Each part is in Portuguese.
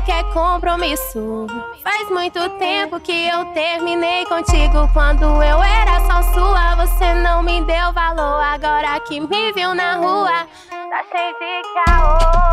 qualquer compromisso. Faz muito tempo que eu terminei contigo. Quando eu era só sua, você não me deu valor. Agora que me viu na rua, tá cheio de caô.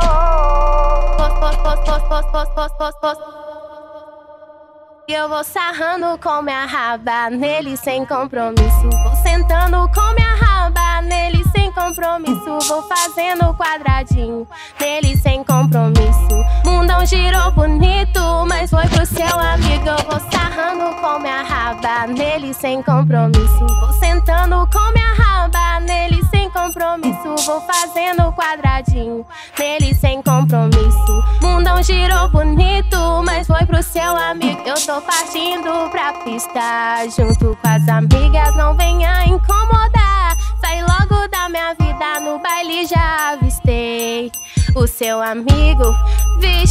E eu vou sarrando com minha raba nele sem compromisso. Vou sentando com minha raba nele sem compromisso. Vou fazendo quadradinho nele sem compromisso. Mundão girou bonito, mas foi pro seu amigo. Eu vou sarrando com minha raba nele sem compromisso. Vou sentando com minha raba nele sem compromisso. Vou fazendo quadradinho nele sem compromisso. Mundão girou bonito, mas foi pro seu amigo. Eu tô partindo pra pista junto com as amigas. Não venha incomodar. Sai logo da minha vida no baile, já avistei o seu amigo. Vixe,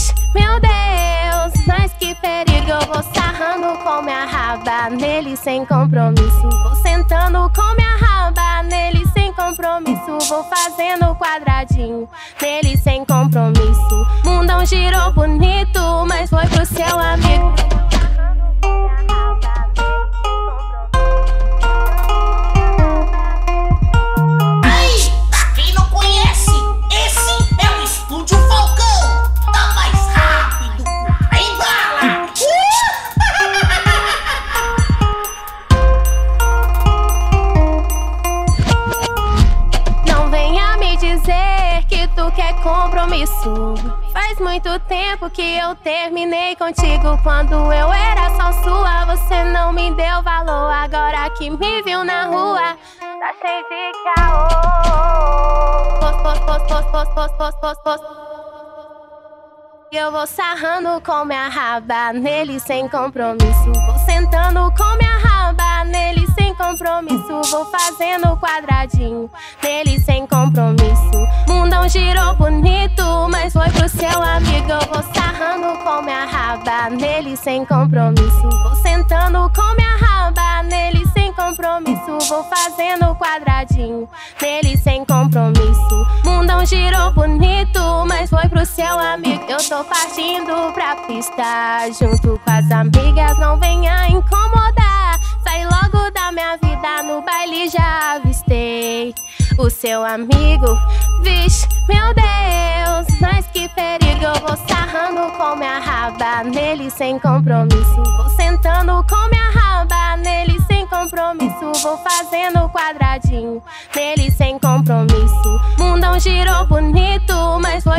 nele sem compromisso. Vou sentando com minha raba nele sem compromisso. Vou fazendo quadradinho nele sem compromisso. quer compromisso. Faz muito tempo que eu terminei contigo. Quando eu era só sua, você não me deu valor. Agora que me viu na rua, tá cheio de caô. Post, post, post, post, post, post, post, post. Eu vou sarrando com minha raba nele sem compromisso. Vou sentando com minha raba nele sem compromisso. Vou fazendo quadradinho nele sem compromisso. Mundão girou bonito, mas foi pro seu amigo. Eu vou sarrando com minha raba nele sem compromisso. Vou sentando com minha raba nele sem compromisso. Vou fazendo quadradinho nele sem compromisso. Mundão girou bonito, mas foi pro seu amigo. Eu tô partindo pra pista junto com as amigas. Não venha incomodar. Sai logo da minha vida no baile, já avistei o seu amigo. Vixe, meu Deus, mas que perigo. Eu vou sarrando com minha raba nele sem compromisso. Vou sentando com minha raba nele sem compromisso. Vou fazendo quadradinho nele sem compromisso. Mundão girou bonito, mas foi.